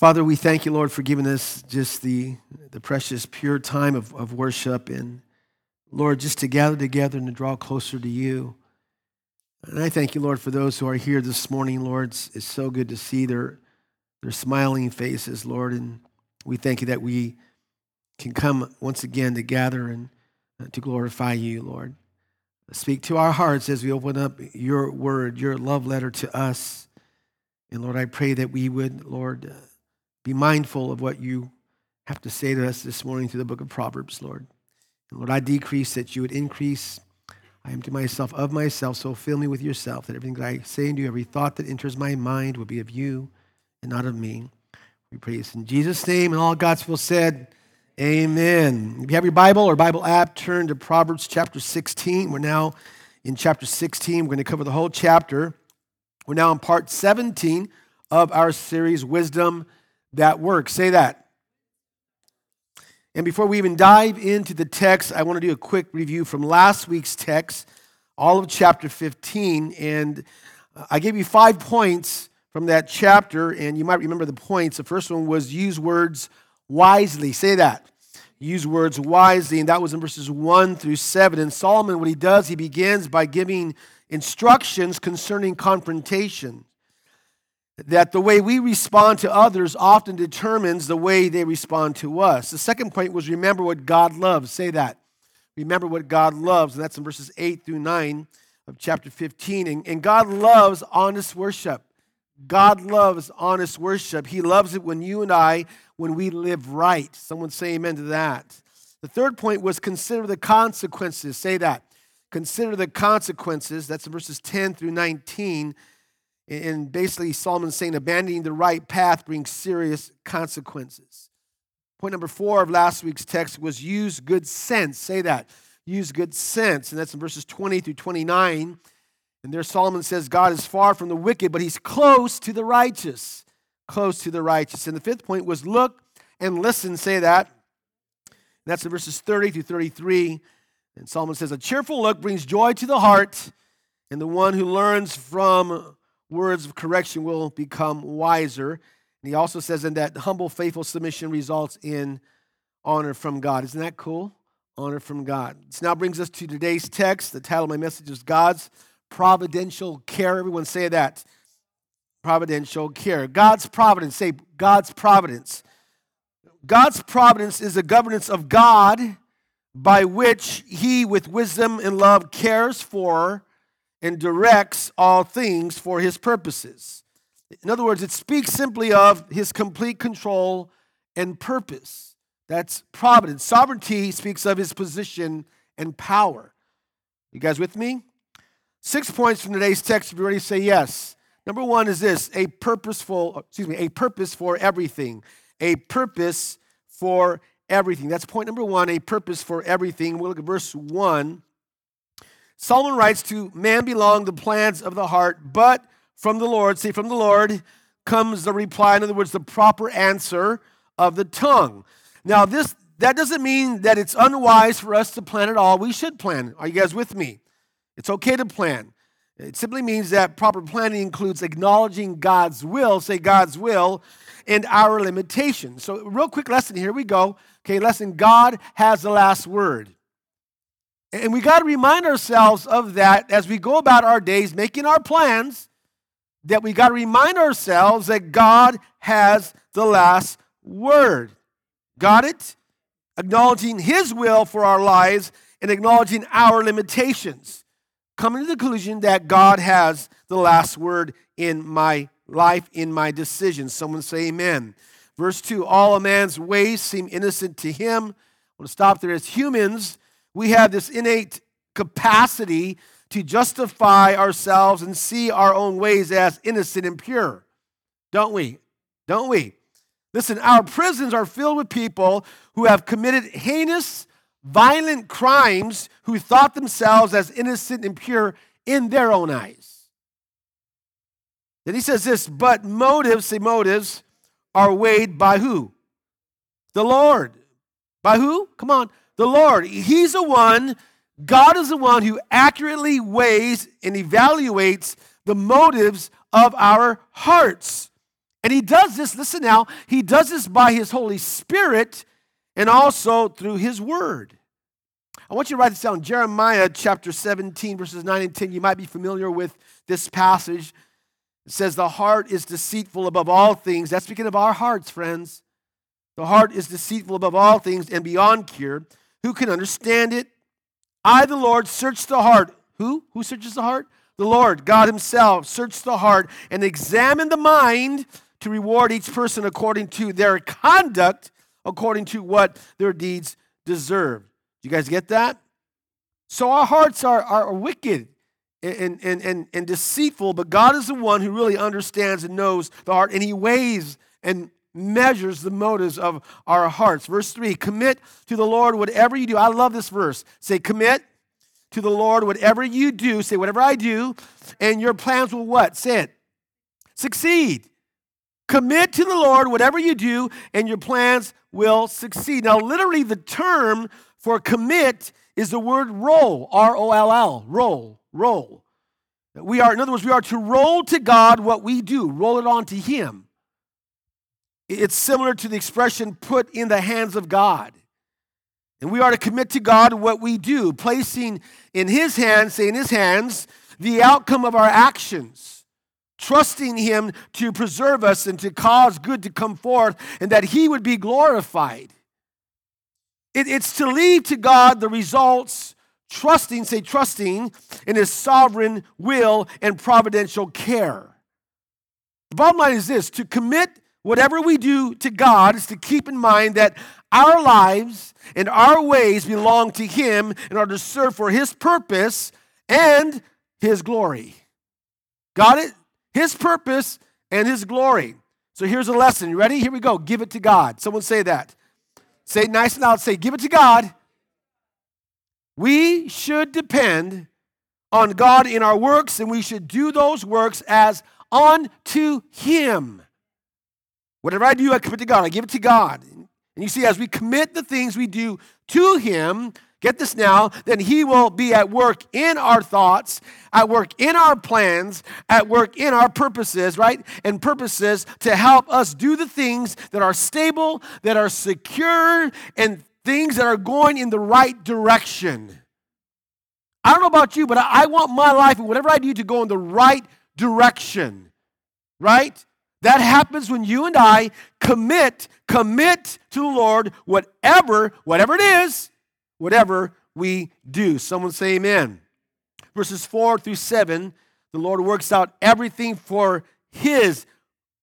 Father, we thank you, Lord, for giving us just the, the precious, pure time of, of worship and, Lord, just to gather together and to draw closer to you. And I thank you, Lord, for those who are here this morning, Lord. It's, it's so good to see their, their smiling faces, Lord. And we thank you that we can come once again to gather and uh, to glorify you, Lord. Speak to our hearts as we open up your word, your love letter to us. And Lord, I pray that we would, Lord, uh, be mindful of what you have to say to us this morning through the book of Proverbs, Lord. And Lord, I decrease that you would increase. I to myself of myself, so fill me with yourself, that everything that I say and do, every thought that enters my mind will be of you and not of me. We pray this in Jesus' name, and all God's people said, Amen. If you have your Bible or Bible app, turn to Proverbs chapter 16. We're now in chapter 16. We're going to cover the whole chapter. We're now in part 17 of our series, Wisdom That Works. Say that. And before we even dive into the text, I want to do a quick review from last week's text, all of chapter 15. And uh, I gave you five points from that chapter, and you might remember the points. The first one was use words wisely. Say that. Use words wisely, and that was in verses 1 through 7. And Solomon, what he does, he begins by giving instructions concerning confrontation. That the way we respond to others often determines the way they respond to us. The second point was remember what God loves. Say that. Remember what God loves, and that's in verses 8 through 9 of chapter 15. And, and God loves honest worship. God loves honest worship. He loves it when you and I, when we live right. Someone say amen to that. The third point was consider the consequences. Say that. Consider the consequences. That's in verses 10 through 19. And basically, Solomon's saying abandoning the right path brings serious consequences. Point number four of last week's text was use good sense. Say that. Use good sense. And that's in verses 20 through 29. And there Solomon says, God is far from the wicked, but he's close to the righteous. Close to the righteous. And the fifth point was look and listen, say that. And that's in verses 30 through 33. And Solomon says, A cheerful look brings joy to the heart, and the one who learns from words of correction will become wiser. And he also says, And that humble, faithful submission results in honor from God. Isn't that cool? Honor from God. This now brings us to today's text. The title of my message is God's providential care. Everyone say that. Providential care. God's providence. Say God's providence. God's providence is the governance of God by which he, with wisdom and love, cares for and directs all things for his purposes. In other words, it speaks simply of his complete control and purpose. That's providence. Sovereignty speaks of his position and power. You guys with me? Six points from today's text, if you ready say yes. Number one is this a purposeful, excuse me, a purpose for everything. A purpose for everything. That's point number one, a purpose for everything. We'll look at verse one. Solomon writes, To man belong the plans of the heart, but from the Lord, see, from the Lord comes the reply. In other words, the proper answer of the tongue. Now, this that doesn't mean that it's unwise for us to plan at all. We should plan. Are you guys with me? It's okay to plan. It simply means that proper planning includes acknowledging God's will, say God's will, and our limitations. So, real quick lesson here we go. Okay, lesson God has the last word. And we got to remind ourselves of that as we go about our days making our plans, that we got to remind ourselves that God has the last word. Got it? Acknowledging His will for our lives and acknowledging our limitations coming to the conclusion that God has the last word in my life, in my decisions. Someone say amen. Verse 2 All a man's ways seem innocent to him. I want to stop there. As humans, we have this innate capacity to justify ourselves and see our own ways as innocent and pure. Don't we? Don't we? Listen, our prisons are filled with people who have committed heinous violent crimes who thought themselves as innocent and pure in their own eyes. Then he says this, but motives, say motives, are weighed by who? The Lord. By who? Come on. The Lord. He's the one, God is the one who accurately weighs and evaluates the motives of our hearts. And he does this, listen now, he does this by his Holy Spirit and also through his word. I want you to write this down Jeremiah chapter 17, verses 9 and 10. You might be familiar with this passage. It says, The heart is deceitful above all things. That's speaking of our hearts, friends. The heart is deceitful above all things and beyond cure. Who can understand it? I, the Lord, search the heart. Who? Who searches the heart? The Lord, God Himself, search the heart and examine the mind to reward each person according to their conduct, according to what their deeds deserve. You guys get that? So our hearts are, are wicked and, and, and, and deceitful, but God is the one who really understands and knows the heart, and He weighs and measures the motives of our hearts. Verse 3 Commit to the Lord whatever you do. I love this verse. Say, Commit to the Lord whatever you do. Say, Whatever I do, and your plans will what? Say it. Succeed. Commit to the Lord whatever you do, and your plans will succeed. Now, literally, the term for commit is the word roll, R O L L, roll, roll. We are, in other words, we are to roll to God what we do, roll it on to Him. It's similar to the expression put in the hands of God. And we are to commit to God what we do, placing in His hands, say in His hands, the outcome of our actions, trusting Him to preserve us and to cause good to come forth, and that He would be glorified. It, it's to leave to God the results, trusting, say, trusting in His sovereign will and providential care. The bottom line is this to commit whatever we do to God is to keep in mind that our lives and our ways belong to Him in order to serve for His purpose and His glory. Got it? His purpose and His glory. So here's a lesson. You ready? Here we go. Give it to God. Someone say that. Say it nice and loud. Say, give it to God. We should depend on God in our works, and we should do those works as unto Him. Whatever I do, I commit to God. I give it to God. And you see, as we commit the things we do to Him, get this now, then He will be at work in our thoughts, at work in our plans, at work in our purposes, right? And purposes to help us do the things that are stable, that are secure, and things that are going in the right direction. I don't know about you, but I want my life and whatever I do to go in the right direction, right? That happens when you and I commit, commit to the Lord whatever, whatever it is, whatever we do. Someone say amen. Verses 4 through 7, the Lord works out everything for his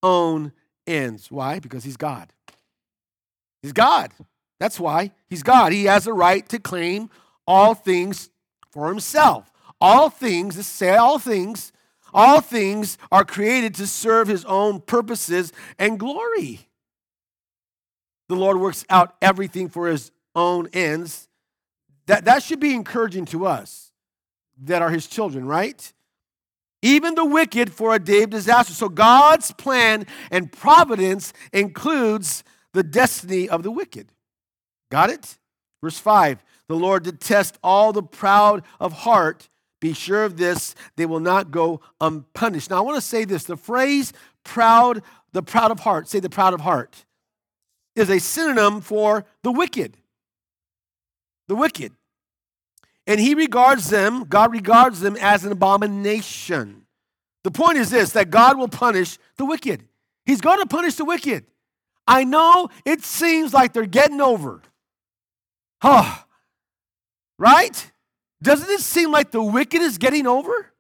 own ends. Why? Because he's God. He's God. That's why he's God. He has a right to claim all things for himself. All things, say all things all things are created to serve his own purposes and glory. The Lord works out everything for his own ends. That, that should be encouraging to us that are his children, right? Even the wicked for a day of disaster. So God's plan and providence includes the destiny of the wicked. Got it? Verse 5 The Lord detests all the proud of heart be sure of this, they will not go unpunished. Now, I want to say this the phrase proud, the proud of heart, say the proud of heart, is a synonym for the wicked. The wicked. And he regards them, God regards them as an abomination. The point is this that God will punish the wicked. He's going to punish the wicked. I know it seems like they're getting over. Huh. Right? Doesn't it seem like the wicked is getting over?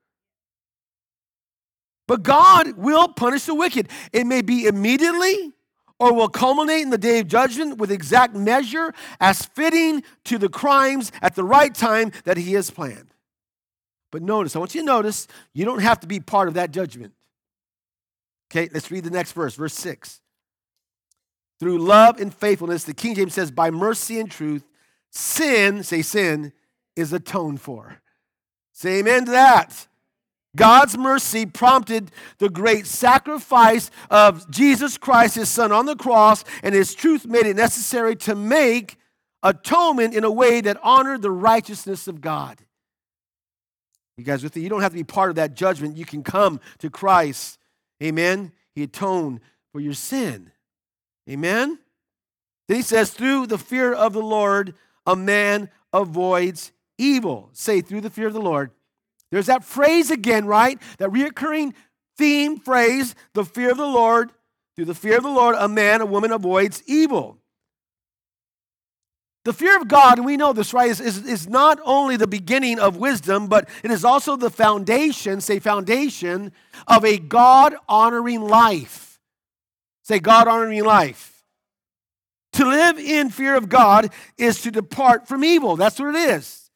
But God will punish the wicked. It may be immediately or will culminate in the day of judgment with exact measure as fitting to the crimes at the right time that He has planned. But notice, I want you to notice, you don't have to be part of that judgment. Okay, let's read the next verse, verse 6. Through love and faithfulness, the King James says, by mercy and truth, sin, say sin, is atoned for. Say amen to that. God's mercy prompted the great sacrifice of Jesus Christ, his son, on the cross, and his truth made it necessary to make atonement in a way that honored the righteousness of God. You guys with me? You don't have to be part of that judgment. You can come to Christ. Amen. He atoned for your sin. Amen? Then he says, through the fear of the Lord, a man avoids evil. Say, through the fear of the Lord. There's that phrase again, right? That reoccurring theme phrase, the fear of the Lord. Through the fear of the Lord, a man, a woman avoids evil. The fear of God, and we know this, right, is, is, is not only the beginning of wisdom, but it is also the foundation, say foundation, of a God honoring life. Say God honoring life. To live in fear of God is to depart from evil. That's what it is.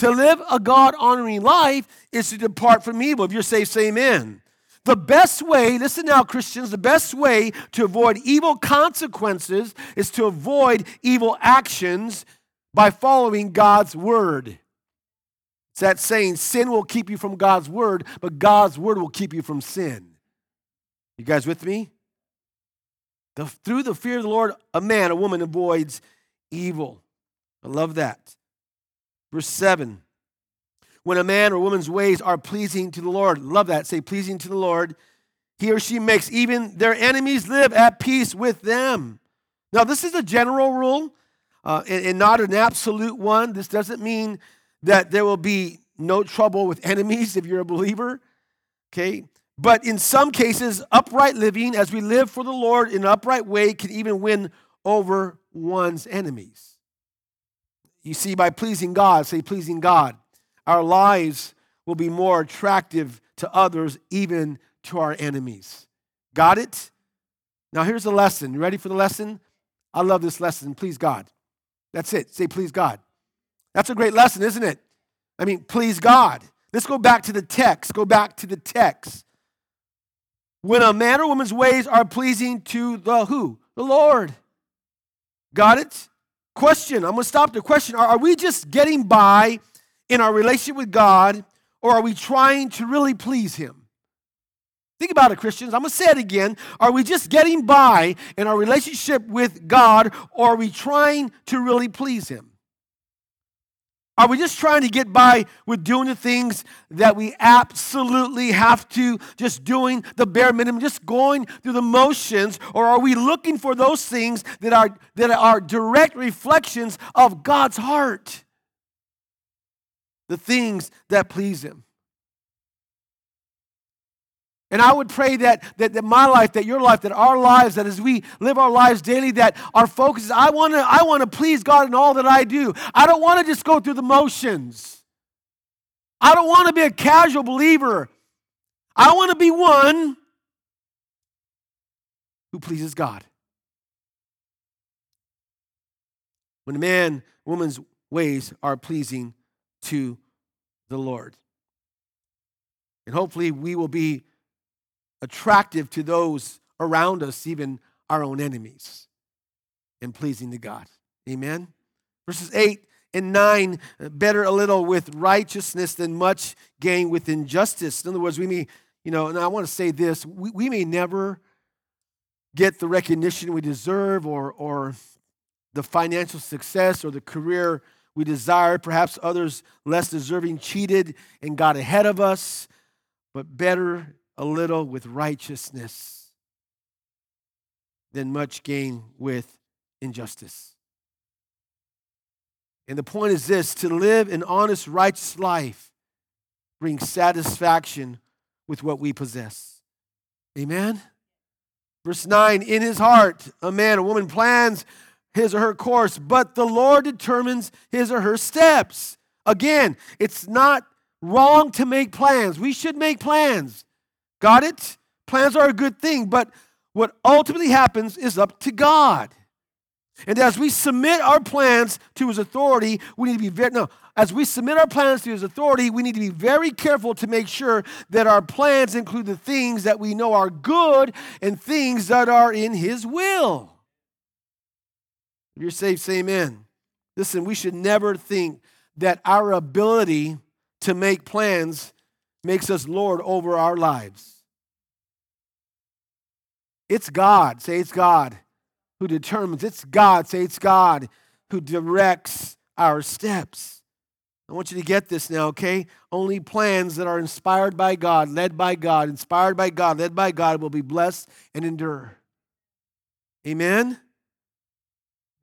To live a God honoring life is to depart from evil. If you're saved, say amen. The best way, listen now, Christians, the best way to avoid evil consequences is to avoid evil actions by following God's word. It's that saying, sin will keep you from God's word, but God's word will keep you from sin. You guys with me? The, through the fear of the Lord, a man, a woman avoids evil. I love that. Verse 7 when a man or woman's ways are pleasing to the Lord. Love that. Say, pleasing to the Lord. He or she makes even their enemies live at peace with them. Now, this is a general rule uh, and, and not an absolute one. This doesn't mean that there will be no trouble with enemies if you're a believer. Okay? But in some cases, upright living, as we live for the Lord in an upright way, can even win over one's enemies. You see, by pleasing God, say pleasing God our lives will be more attractive to others, even to our enemies. Got it? Now, here's the lesson. You ready for the lesson? I love this lesson. Please God. That's it. Say, please God. That's a great lesson, isn't it? I mean, please God. Let's go back to the text. Go back to the text. When a man or woman's ways are pleasing to the who? The Lord. Got it? Question. I'm going to stop the question. Are, are we just getting by in our relationship with God, or are we trying to really please Him? Think about it, Christians. I'm going to say it again. Are we just getting by in our relationship with God, or are we trying to really please Him? Are we just trying to get by with doing the things that we absolutely have to, just doing the bare minimum, just going through the motions? Or are we looking for those things that are, that are direct reflections of God's heart? the things that please Him. And I would pray that, that, that my life, that your life, that our lives, that as we live our lives daily, that our focus is I want to I want to please God in all that I do. I don't want to just go through the motions. I don't want to be a casual believer. I want to be one who pleases God. When a man, woman's ways are pleasing to the Lord. And hopefully, we will be attractive to those around us, even our own enemies, and pleasing to God. Amen. Verses 8 and 9 uh, better a little with righteousness than much gain with injustice. In other words, we may, you know, and I want to say this we, we may never get the recognition we deserve or, or the financial success or the career we desire. Perhaps others less deserving cheated and got ahead of us, but better a little with righteousness than much gain with injustice. And the point is this to live an honest, righteous life brings satisfaction with what we possess. Amen? Verse 9 In his heart, a man, a woman plans his or her course, but the Lord determines his or her steps. Again, it's not wrong to make plans. We should make plans. Got it? Plans are a good thing, but what ultimately happens is up to God. And as we submit our plans to his authority, we need to be very no, as we submit our plans to his authority, we need to be very careful to make sure that our plans include the things that we know are good and things that are in his will. If you're saved, say amen. Listen, we should never think that our ability to make plans makes us Lord over our lives. It's God, say it's God, who determines. It's God, say it's God, who directs our steps. I want you to get this now, okay? Only plans that are inspired by God, led by God, inspired by God, led by God will be blessed and endure. Amen?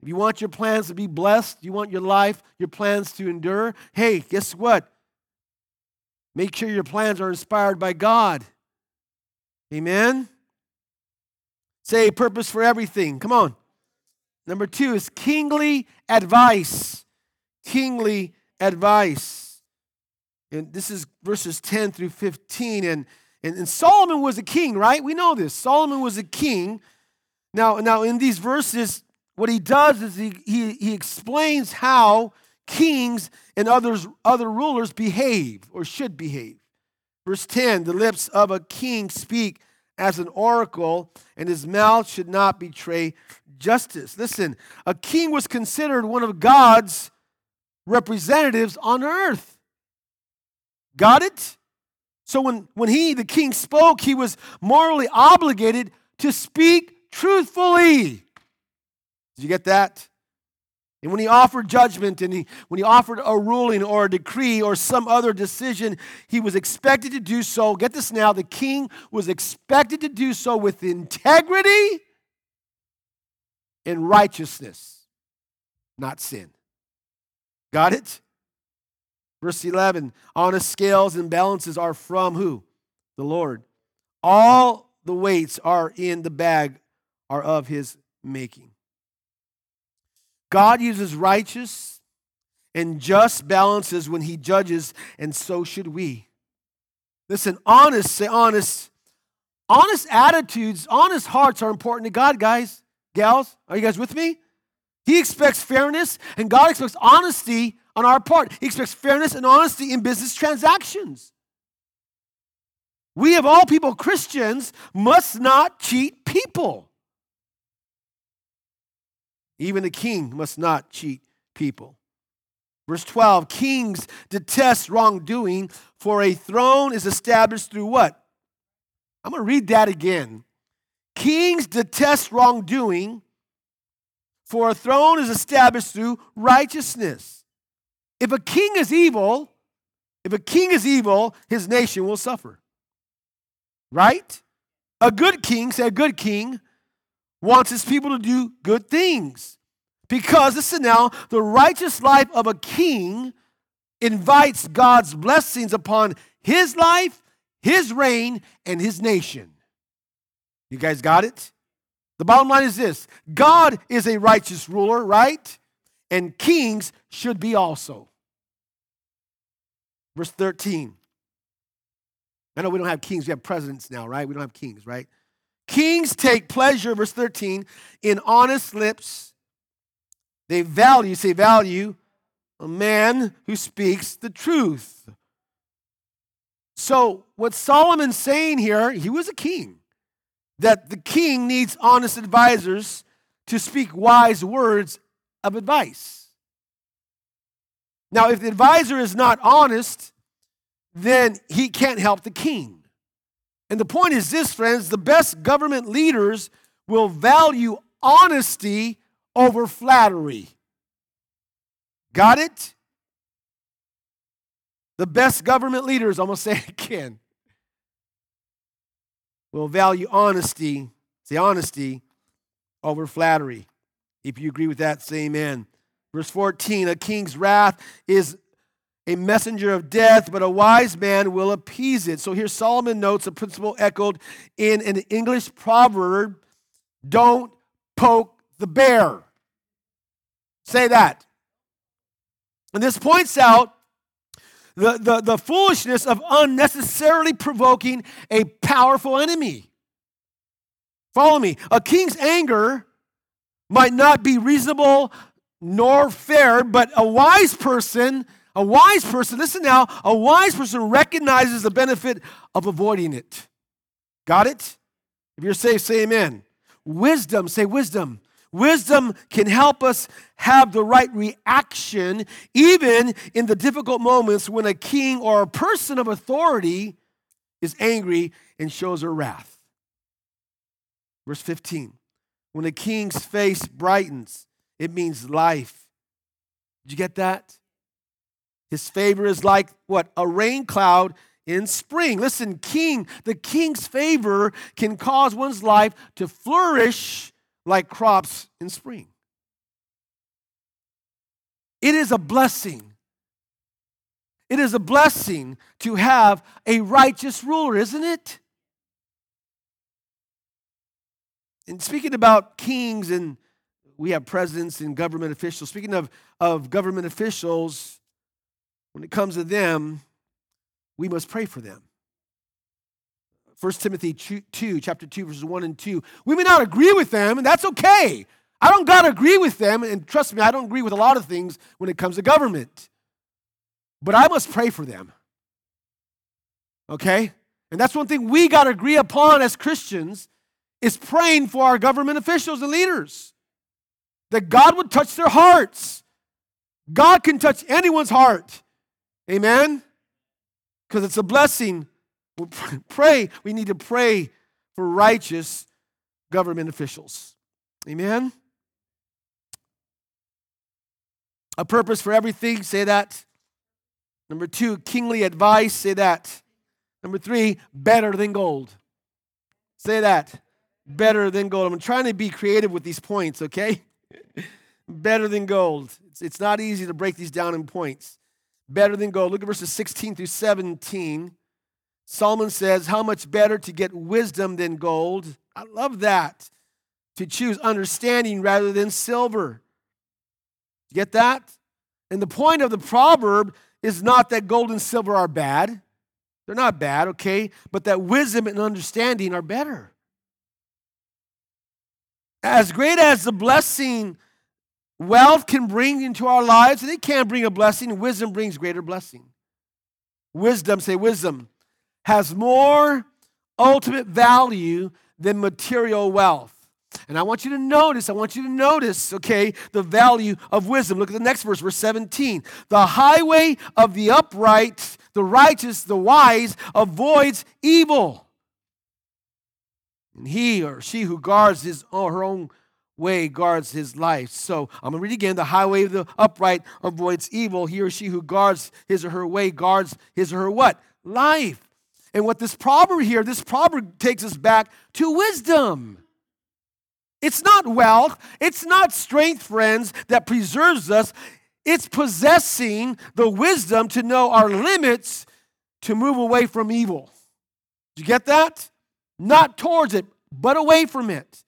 If you want your plans to be blessed, you want your life, your plans to endure, hey, guess what? Make sure your plans are inspired by God. Amen? Say purpose for everything. Come on. Number two is kingly advice. Kingly advice. And this is verses 10 through 15. And, and, and Solomon was a king, right? We know this. Solomon was a king. Now, now in these verses, what he does is he, he, he explains how kings and others, other rulers behave or should behave. Verse 10 The lips of a king speak as an oracle, and his mouth should not betray justice. Listen, a king was considered one of God's representatives on earth. Got it? So when, when he, the king, spoke, he was morally obligated to speak truthfully. Did you get that? And when he offered judgment and he, when he offered a ruling or a decree or some other decision, he was expected to do so. Get this now the king was expected to do so with integrity and righteousness, not sin. Got it? Verse 11 honest scales and balances are from who? The Lord. All the weights are in the bag are of his making. God uses righteous and just balances when he judges, and so should we. Listen, honest, say honest. Honest attitudes, honest hearts are important to God, guys, gals. Are you guys with me? He expects fairness, and God expects honesty on our part. He expects fairness and honesty in business transactions. We, of all people, Christians, must not cheat people. Even the king must not cheat people. Verse 12 Kings detest wrongdoing, for a throne is established through what? I'm going to read that again. Kings detest wrongdoing, for a throne is established through righteousness. If a king is evil, if a king is evil, his nation will suffer. Right? A good king, say a good king, wants his people to do good things. Because, listen now, the righteous life of a king invites God's blessings upon his life, his reign, and his nation. You guys got it? The bottom line is this God is a righteous ruler, right? And kings should be also. Verse 13. I know we don't have kings, we have presidents now, right? We don't have kings, right? Kings take pleasure, verse 13, in honest lips. They value, say, value a man who speaks the truth. So, what Solomon's saying here, he was a king, that the king needs honest advisors to speak wise words of advice. Now, if the advisor is not honest, then he can't help the king. And the point is this, friends the best government leaders will value honesty over flattery. Got it? The best government leaders, I'm going to say it again, will value honesty, say honesty, over flattery. If you agree with that, say amen. Verse 14 A king's wrath is a messenger of death, but a wise man will appease it. So here Solomon notes a principle echoed in an English proverb don't poke the bear. Say that. And this points out the, the, the foolishness of unnecessarily provoking a powerful enemy. Follow me. A king's anger might not be reasonable nor fair, but a wise person a wise person, listen now, a wise person recognizes the benefit of avoiding it. Got it? If you're safe, say amen. Wisdom, say wisdom. Wisdom can help us have the right reaction even in the difficult moments when a king or a person of authority is angry and shows her wrath. Verse 15 When a king's face brightens, it means life. Did you get that? His favor is like what? A rain cloud in spring. Listen, king, the king's favor can cause one's life to flourish like crops in spring. It is a blessing. It is a blessing to have a righteous ruler, isn't it? And speaking about kings and we have presidents and government officials, speaking of, of government officials, when it comes to them, we must pray for them. 1 Timothy 2, chapter 2, verses 1 and 2. We may not agree with them, and that's okay. I don't got to agree with them, and trust me, I don't agree with a lot of things when it comes to government. But I must pray for them. Okay? And that's one thing we got to agree upon as Christians is praying for our government officials and leaders. That God would touch their hearts. God can touch anyone's heart. Amen? because it's a blessing. Pray, we need to pray for righteous government officials. Amen? A purpose for everything, say that. Number two, kingly advice, say that. Number three, better than gold. Say that. Better than gold. I'm trying to be creative with these points, okay? better than gold. It's, it's not easy to break these down in points better than gold. Look at verses 16 through 17. Solomon says, How much better to get wisdom than gold? I love that. To choose understanding rather than silver. Get that? And the point of the proverb is not that gold and silver are bad. They're not bad, okay? But that wisdom and understanding are better. As great as the blessing Wealth can bring into our lives, and it can bring a blessing. Wisdom brings greater blessing. Wisdom, say wisdom, has more ultimate value than material wealth. And I want you to notice, I want you to notice, okay, the value of wisdom. Look at the next verse, verse 17. The highway of the upright, the righteous, the wise avoids evil. And he or she who guards his or her own way guards his life. So I'm going to read again. The highway of the upright avoids evil. He or she who guards his or her way guards his or her what? Life. And what this proverb here, this proverb takes us back to wisdom. It's not wealth, it's not strength, friends, that preserves us. It's possessing the wisdom to know our limits to move away from evil. Did you get that? Not towards it, but away from it.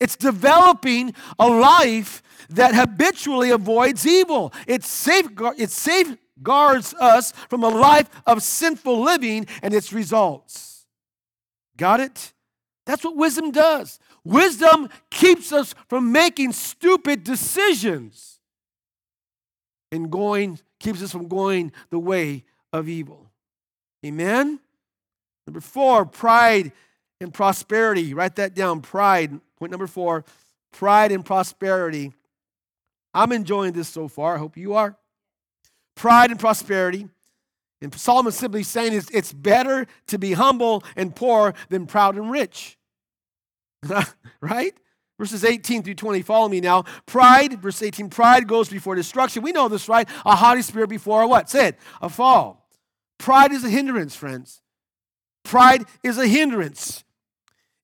It's developing a life that habitually avoids evil. It, safeguard, it safeguards us from a life of sinful living and its results. Got it? That's what wisdom does. Wisdom keeps us from making stupid decisions and going keeps us from going the way of evil. Amen. Number 4, pride and prosperity. Write that down. Pride Point number four pride and prosperity. I'm enjoying this so far. I hope you are. Pride and prosperity. And Solomon simply saying is it's better to be humble and poor than proud and rich. right? Verses 18 through 20, follow me now. Pride, verse 18, pride goes before destruction. We know this, right? A haughty spirit before a what? Say it, a fall. Pride is a hindrance, friends. Pride is a hindrance.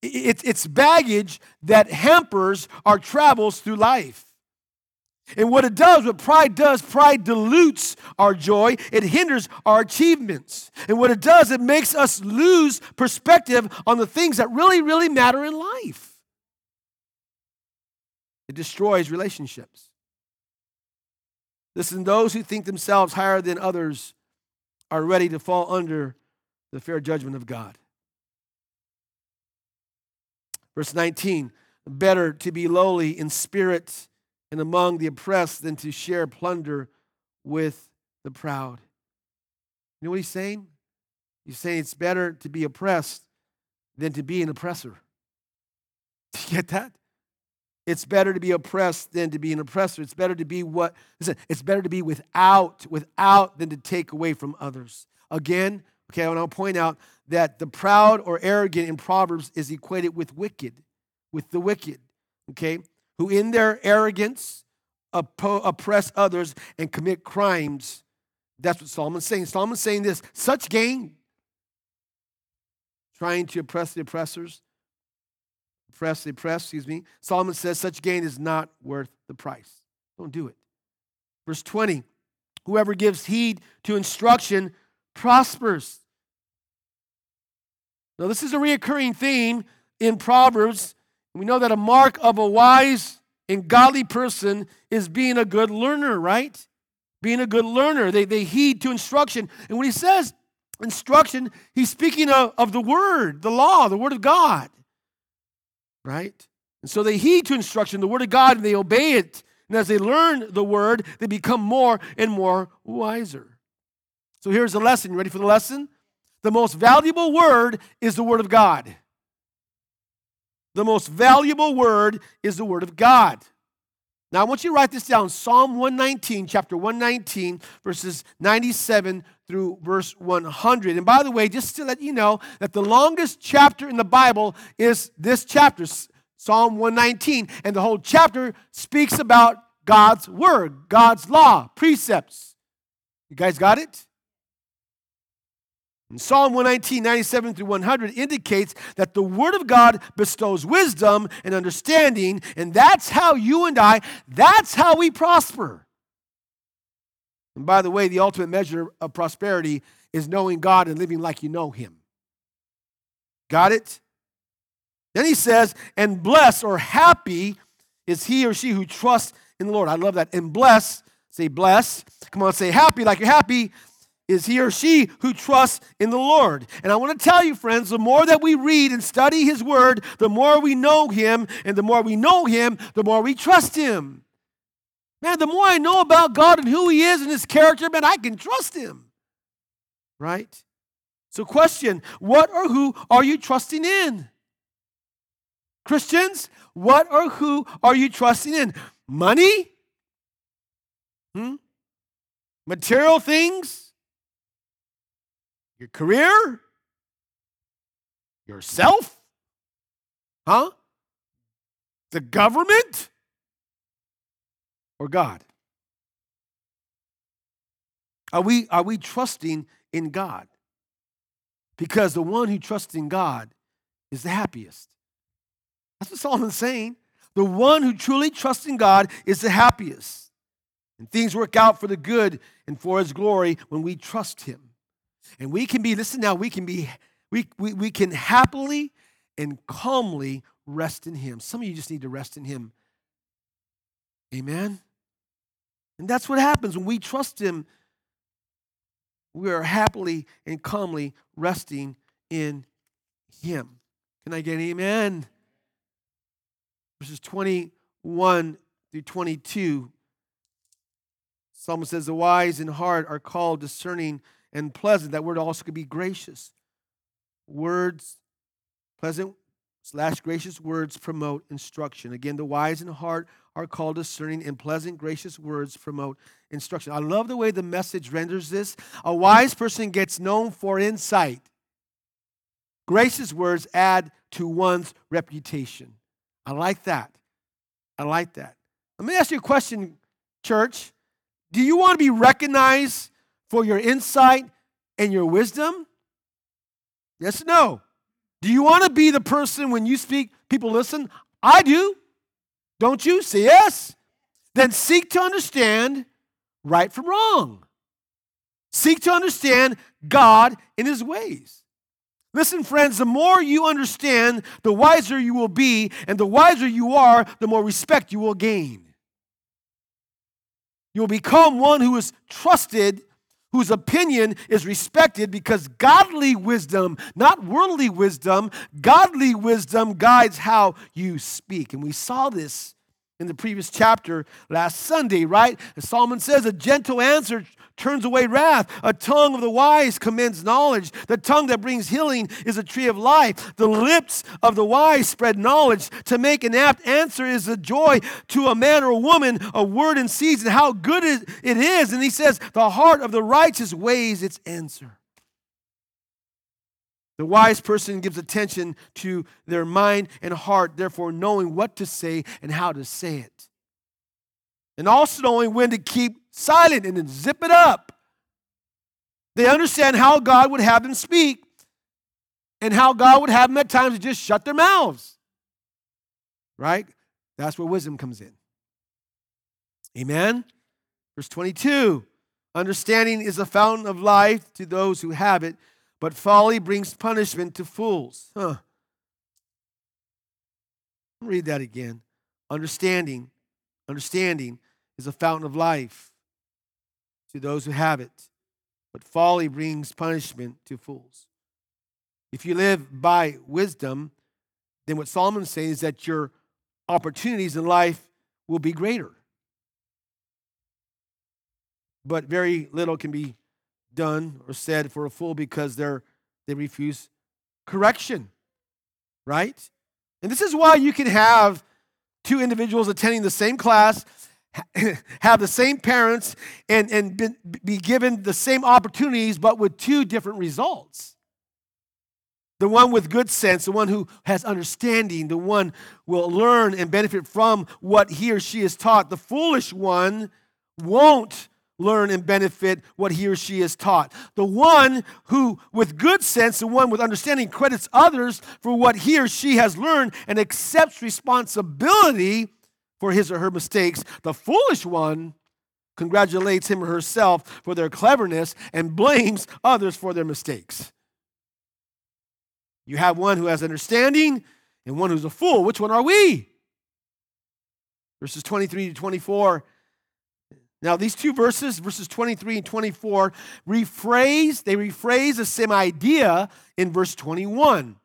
It's, it's baggage that hampers our travels through life. And what it does, what pride does, pride dilutes our joy. It hinders our achievements. And what it does, it makes us lose perspective on the things that really, really matter in life. It destroys relationships. Listen, those who think themselves higher than others are ready to fall under the fair judgment of God. Verse 19 better to be lowly in spirit and among the oppressed than to share plunder with the proud. You know what he's saying? He's saying it's better to be oppressed than to be an oppressor. Do you get that? It's better to be oppressed than to be an oppressor. It's better to be what listen, it's better to be without, without than to take away from others. Again, okay, and I'll point out that the proud or arrogant in Proverbs is equated with wicked, with the wicked, okay, who in their arrogance oppress others and commit crimes That's what Solomon's saying. Solomon's saying this such gain, trying to oppress the oppressors, oppress the oppressed, excuse me. Solomon says such gain is not worth the price. Don't do it. Verse 20 Whoever gives heed to instruction prospers. Now, this is a reoccurring theme in Proverbs. We know that a mark of a wise and godly person is being a good learner, right? Being a good learner. They, they heed to instruction. And when he says instruction, he's speaking of, of the word, the law, the word of God, right? And so they heed to instruction, the word of God, and they obey it. And as they learn the word, they become more and more wiser. So here's the lesson. You ready for the lesson? The most valuable word is the word of God. The most valuable word is the word of God. Now, I want you to write this down Psalm 119, chapter 119, verses 97 through verse 100. And by the way, just to let you know that the longest chapter in the Bible is this chapter, Psalm 119. And the whole chapter speaks about God's word, God's law, precepts. You guys got it? And Psalm 119, 97 through 100 indicates that the Word of God bestows wisdom and understanding, and that's how you and I, that's how we prosper. And by the way, the ultimate measure of prosperity is knowing God and living like you know Him. Got it? Then he says, and blessed or happy is he or she who trusts in the Lord. I love that. And blessed, say blessed. Come on, say happy like you're happy is he or she who trusts in the Lord. And I want to tell you, friends, the more that we read and study his word, the more we know him. And the more we know him, the more we trust him. Man, the more I know about God and who he is and his character, man, I can trust him. Right? So, question what or who are you trusting in? Christians, what or who are you trusting in? Money? Hmm? Material things? Your career? Yourself? Huh? The government? Or God? Are we, are we trusting in God? Because the one who trusts in God is the happiest. That's what Solomon's saying. The one who truly trusts in God is the happiest. And things work out for the good and for his glory when we trust him. And we can be, listen now, we can be, we, we, we can happily and calmly rest in him. Some of you just need to rest in him. Amen. And that's what happens when we trust him. We are happily and calmly resting in him. Can I get amen? Verses 21 through 22. Psalm says, The wise in heart are called discerning and pleasant. That word also could be gracious. Words, pleasant slash gracious words promote instruction. Again, the wise in heart are called discerning, and pleasant, gracious words promote instruction. I love the way the message renders this. A wise person gets known for insight. Gracious words add to one's reputation. I like that. I like that. Let me ask you a question, church. Do you want to be recognized for your insight and your wisdom? Yes or no? Do you want to be the person when you speak, people listen? I do. Don't you? Say yes. Then seek to understand right from wrong. Seek to understand God in his ways. Listen, friends, the more you understand, the wiser you will be, and the wiser you are, the more respect you will gain. You will become one who is trusted whose opinion is respected because godly wisdom, not worldly wisdom, godly wisdom guides how you speak. And we saw this in the previous chapter last Sunday, right? As Solomon says, a gentle answer turns away wrath. A tongue of the wise commends knowledge. The tongue that brings healing is a tree of life. The lips of the wise spread knowledge. To make an apt answer is a joy to a man or a woman, a word in season. How good it is. And he says, the heart of the righteous weighs its answer. The wise person gives attention to their mind and heart, therefore knowing what to say and how to say it. And also knowing when to keep silent and then zip it up. They understand how God would have them speak and how God would have them at times just shut their mouths. Right? That's where wisdom comes in. Amen. Verse 22 Understanding is a fountain of life to those who have it, but folly brings punishment to fools. Huh. Read that again. Understanding, understanding is a fountain of life to those who have it, but folly brings punishment to fools. If you live by wisdom, then what Solomon's saying is that your opportunities in life will be greater but very little can be done or said for a fool because they're they refuse correction right and this is why you can have two individuals attending the same class have the same parents and, and be, be given the same opportunities but with two different results. The one with good sense the one who has understanding the one will learn and benefit from what he or she is taught. The foolish one won't learn and benefit what he or she is taught. The one who, with good sense, the one with understanding, credits others for what he or she has learned and accepts responsibility for his or her mistakes. The foolish one congratulates him or herself for their cleverness and blames others for their mistakes. You have one who has understanding and one who's a fool. Which one are we? Verses 23 to 24 now, these two verses, verses 23 and 24, rephrase, they rephrase the same idea in verse 21.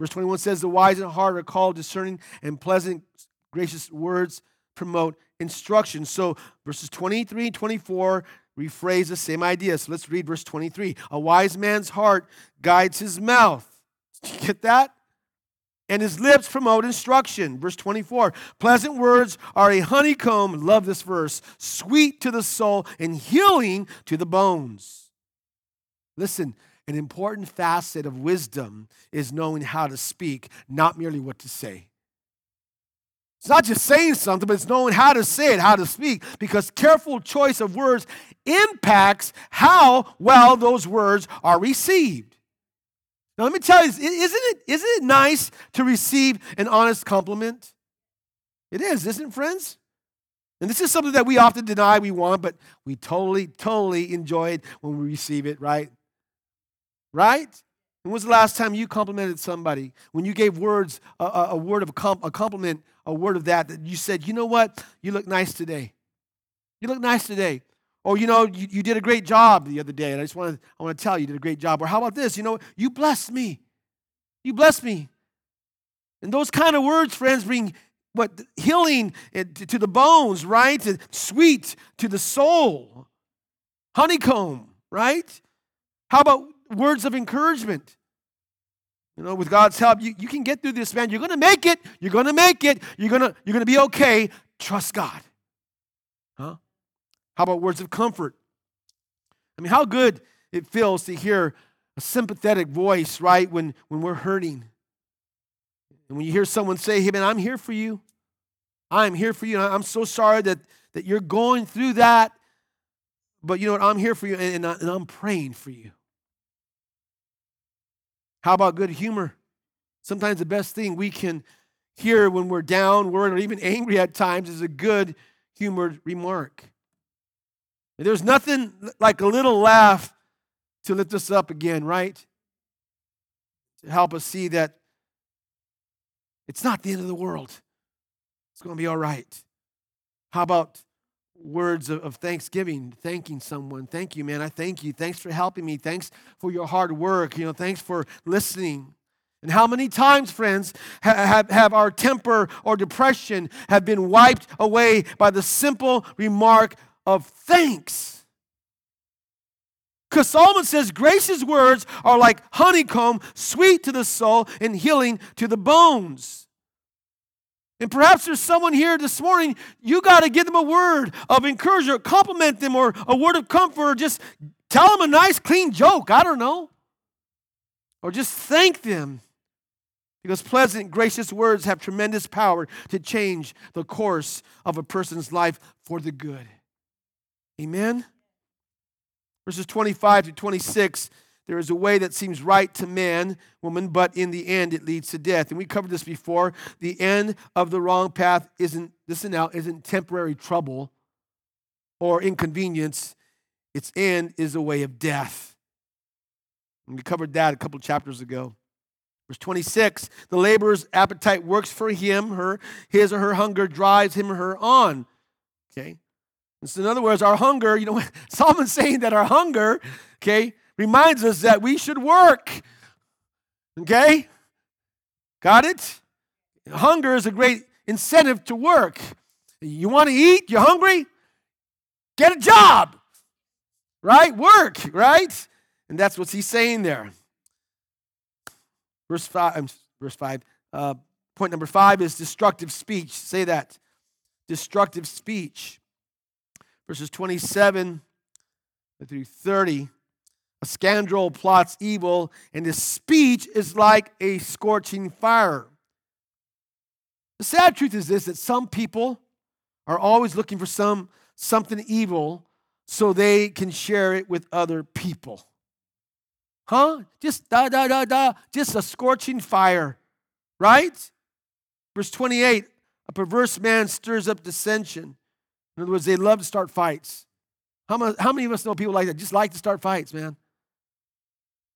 Verse 21 says, The wise in heart are called discerning, and pleasant, gracious words promote instruction. So, verses 23 and 24 rephrase the same idea. So, let's read verse 23. A wise man's heart guides his mouth. Did you get that? And his lips promote instruction. Verse 24 Pleasant words are a honeycomb, love this verse, sweet to the soul and healing to the bones. Listen, an important facet of wisdom is knowing how to speak, not merely what to say. It's not just saying something, but it's knowing how to say it, how to speak, because careful choice of words impacts how well those words are received. Now, let me tell you, isn't it, isn't it nice to receive an honest compliment? It is, isn't it, friends? And this is something that we often deny we want, but we totally, totally enjoy it when we receive it, right? Right? When was the last time you complimented somebody? When you gave words, a, a, a word of comp, a compliment, a word of that, that you said, you know what? You look nice today. You look nice today. Or, you know, you, you did a great job the other day, and I just want to I want to tell you, you did a great job. Or how about this? You know, you blessed me. You blessed me. And those kind of words, friends, bring what healing eh, to the bones, right? Sweet to the soul. Honeycomb, right? How about words of encouragement? You know, with God's help, you, you can get through this, man. You're gonna make it. You're gonna make it. You're gonna, you're gonna be okay. Trust God. Huh? How about words of comfort? I mean, how good it feels to hear a sympathetic voice, right, when, when we're hurting. And when you hear someone say, hey, man, I'm here for you. I'm here for you. I'm so sorry that, that you're going through that. But you know what? I'm here for you, and, and, I, and I'm praying for you. How about good humor? Sometimes the best thing we can hear when we're down, worried, or even angry at times is a good humored remark. There's nothing like a little laugh to lift us up again, right? To help us see that it's not the end of the world. It's going to be all right. How about words of, thanksgiving, thanking someone? Thank you, man. I thank you. Thanks for helping me. Thanks for your hard work. You know, thanks for listening. And how many times, friends, have, have our temper or depression have been wiped away by the simple remark of thanks. Because Solomon says, gracious words are like honeycomb, sweet to the soul and healing to the bones. And perhaps there's someone here this morning, you got to give them a word of encouragement, compliment them, or a word of comfort, or just tell them a nice, clean joke. I don't know. Or just thank them. Because pleasant, gracious words have tremendous power to change the course of a person's life for the good. Amen? Verses 25 to 26 there is a way that seems right to man, woman, but in the end it leads to death. And we covered this before. The end of the wrong path isn't, listen now, isn't temporary trouble or inconvenience. Its end is a way of death. And we covered that a couple chapters ago. Verse 26 the laborer's appetite works for him, her, his or her hunger drives him or her on. Okay? So, in other words, our hunger, you know, Solomon's saying that our hunger, okay, reminds us that we should work. Okay? Got it? Hunger is a great incentive to work. You want to eat? You're hungry? Get a job. Right? Work, right? And that's what he's saying there. Verse 5, um, verse 5 uh, point number 5 is destructive speech. Say that. Destructive speech. Verses 27 through 30. A scoundrel plots evil, and his speech is like a scorching fire. The sad truth is this that some people are always looking for some something evil so they can share it with other people. Huh? Just da da da da, just a scorching fire, right? Verse 28 a perverse man stirs up dissension. In other words, they love to start fights. How many, how many of us know people like that? Just like to start fights, man.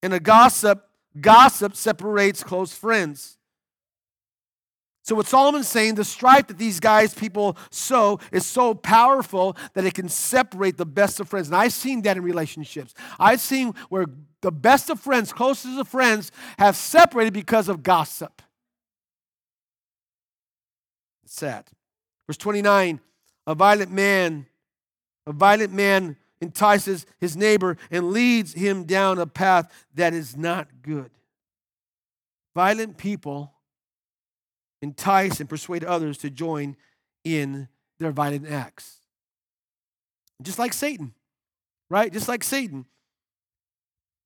And a gossip, gossip separates close friends. So what Solomon's saying, the strife that these guys, people sow, is so powerful that it can separate the best of friends. And I've seen that in relationships. I've seen where the best of friends, closest of friends, have separated because of gossip. It's sad. Verse 29, a violent man, a violent man entices his neighbor and leads him down a path that is not good. Violent people entice and persuade others to join in their violent acts. Just like Satan, right? Just like Satan.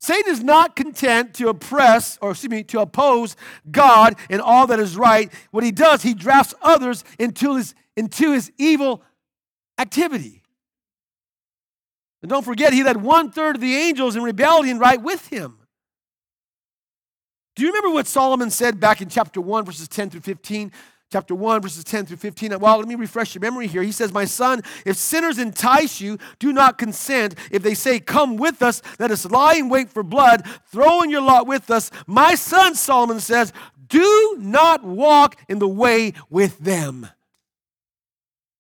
Satan is not content to oppress, or excuse me, to oppose God and all that is right. What he does, he drafts others into his, into his evil activity. And don't forget, he led one third of the angels in rebellion right with him. Do you remember what Solomon said back in chapter 1, verses 10 through 15? Chapter 1, verses 10 through 15. Well, let me refresh your memory here. He says, My son, if sinners entice you, do not consent. If they say, Come with us, let us lie in wait for blood, throw in your lot with us. My son, Solomon says, Do not walk in the way with them.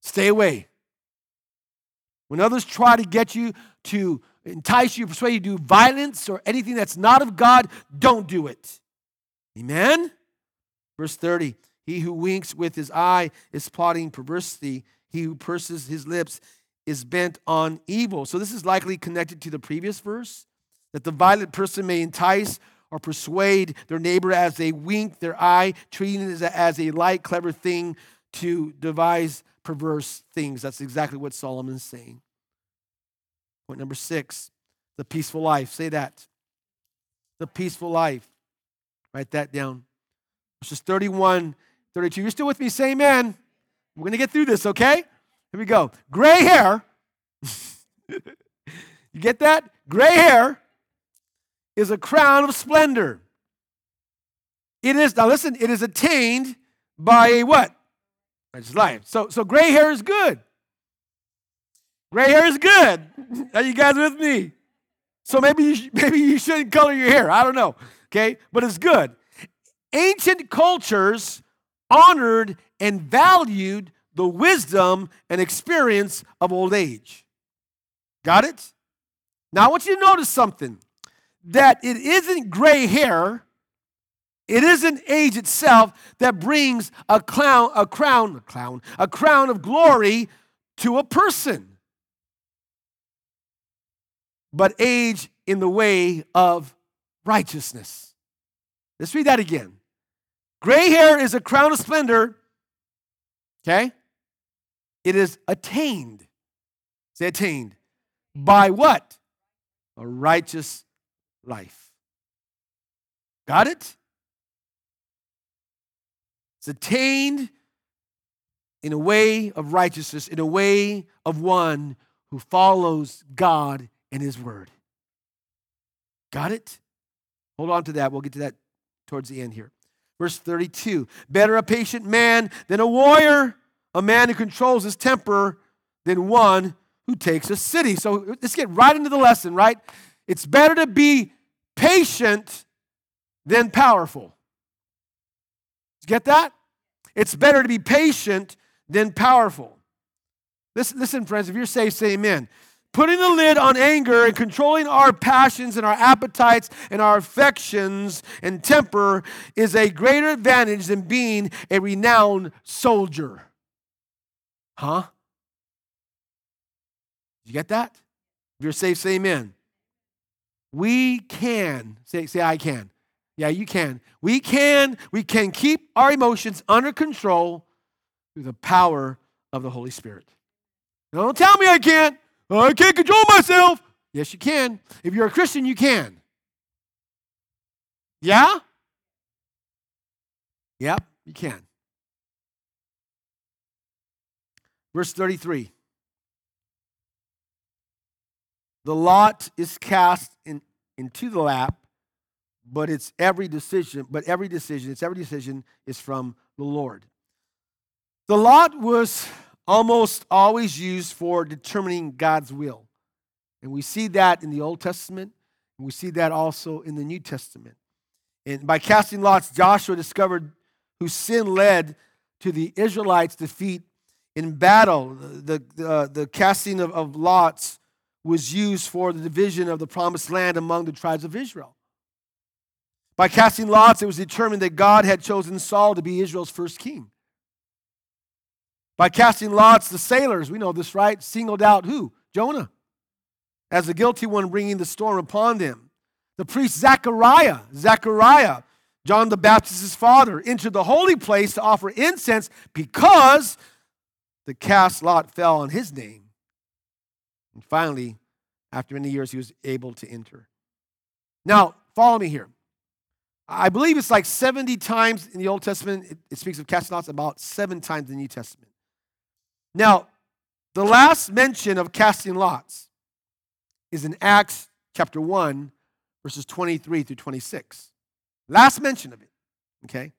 Stay away. When others try to get you to entice you, persuade you to do violence or anything that's not of God, don't do it. Amen? Verse 30 He who winks with his eye is plotting perversity, he who purses his lips is bent on evil. So this is likely connected to the previous verse that the violent person may entice or persuade their neighbor as they wink their eye, treating it as a light, clever thing to devise perverse things. That's exactly what Solomon's saying. Point number six the peaceful life. Say that. The peaceful life. Write that down. Verses 31, 32. You're still with me? Say amen. We're going to get through this, okay? Here we go. Gray hair. you get that? Gray hair is a crown of splendor. It is, now listen, it is attained by a what? Life. So, so gray hair is good. Gray hair is good. Are you guys with me? So maybe you, maybe you shouldn't color your hair. I don't know. Okay, but it's good. Ancient cultures honored and valued the wisdom and experience of old age. Got it? Now I want you to notice something that it isn't gray hair it isn't age itself that brings a clown, a crown, a clown, a crown of glory to a person, but age in the way of righteousness. Let's read that again. Gray hair is a crown of splendor. Okay? It is attained. Say attained. By what? A righteous life. Got it? It's attained in a way of righteousness, in a way of one who follows God and His Word. Got it? Hold on to that. We'll get to that towards the end here. Verse 32 Better a patient man than a warrior, a man who controls his temper than one who takes a city. So let's get right into the lesson, right? It's better to be patient than powerful. Get that? It's better to be patient than powerful. Listen, listen, friends, if you're saved, say amen. Putting the lid on anger and controlling our passions and our appetites and our affections and temper is a greater advantage than being a renowned soldier. Huh? You get that? If you're saved, say amen. We can, say, say I can. Yeah, you can. We can, we can keep our emotions under control through the power of the Holy Spirit. Don't tell me I can't. I can't control myself. Yes, you can. If you're a Christian, you can. Yeah? Yep, you can. Verse 33. The lot is cast in, into the lap, but it's every decision, but every decision, it's every decision is from the Lord. The lot was almost always used for determining God's will. And we see that in the Old Testament, and we see that also in the New Testament. And by casting lots, Joshua discovered whose sin led to the Israelites' defeat in battle. The, the, uh, the casting of, of lots was used for the division of the promised land among the tribes of Israel. By casting lots, it was determined that God had chosen Saul to be Israel's first king. By casting lots, the sailors, we know this, right? Singled out who? Jonah, as the guilty one bringing the storm upon them. The priest Zechariah, Zechariah, John the Baptist's father, entered the holy place to offer incense because the cast lot fell on his name. And finally, after many years, he was able to enter. Now, follow me here. I believe it's like 70 times in the Old Testament, it, it speaks of casting lots, about seven times in the New Testament. Now, the last mention of casting lots is in Acts chapter 1, verses 23 through 26. Last mention of it, okay?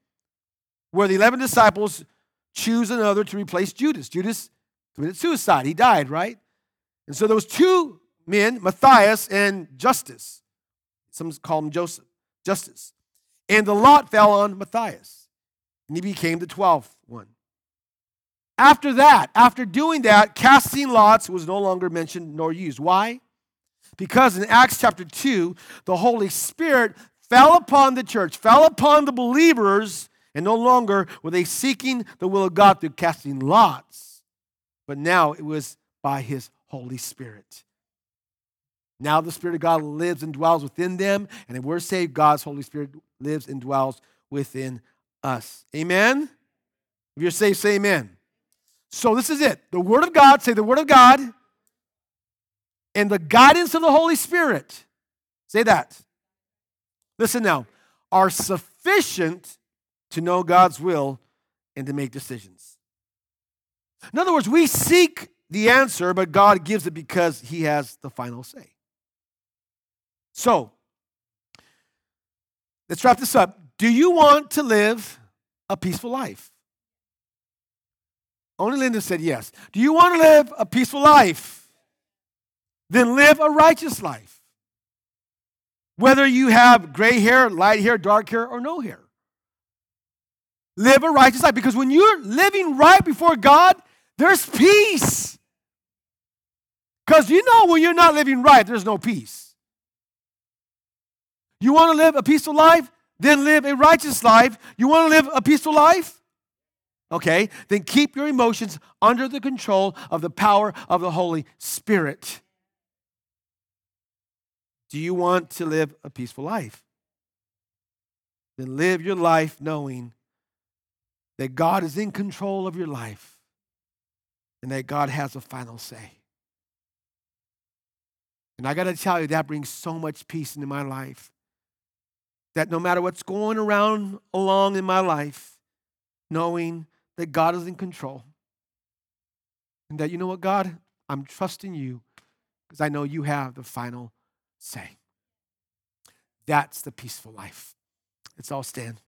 Where the 11 disciples choose another to replace Judas. Judas committed suicide. He died, right? And so there was two men, Matthias and Justus. Some call him Joseph, Justus. And the lot fell on Matthias, and he became the 12th one. After that, after doing that, casting lots was no longer mentioned nor used. Why? Because in Acts chapter 2, the Holy Spirit fell upon the church, fell upon the believers, and no longer were they seeking the will of God through casting lots, but now it was by His Holy Spirit. Now the Spirit of God lives and dwells within them, and if we're saved, God's Holy Spirit lives and dwells within us. Amen? If you're saved, say amen. So this is it. The Word of God, say the Word of God, and the guidance of the Holy Spirit. Say that. Listen now, are sufficient to know God's will and to make decisions. In other words, we seek the answer, but God gives it because He has the final say. So, let's wrap this up. Do you want to live a peaceful life? Only Linda said yes. Do you want to live a peaceful life? Then live a righteous life. Whether you have gray hair, light hair, dark hair, or no hair. Live a righteous life because when you're living right before God, there's peace. Because you know when you're not living right, there's no peace. You want to live a peaceful life? Then live a righteous life. You want to live a peaceful life? Okay? Then keep your emotions under the control of the power of the Holy Spirit. Do you want to live a peaceful life? Then live your life knowing that God is in control of your life and that God has a final say. And I got to tell you, that brings so much peace into my life. That no matter what's going around along in my life, knowing that God is in control. And that, you know what, God, I'm trusting you because I know you have the final say. That's the peaceful life. Let's all stand.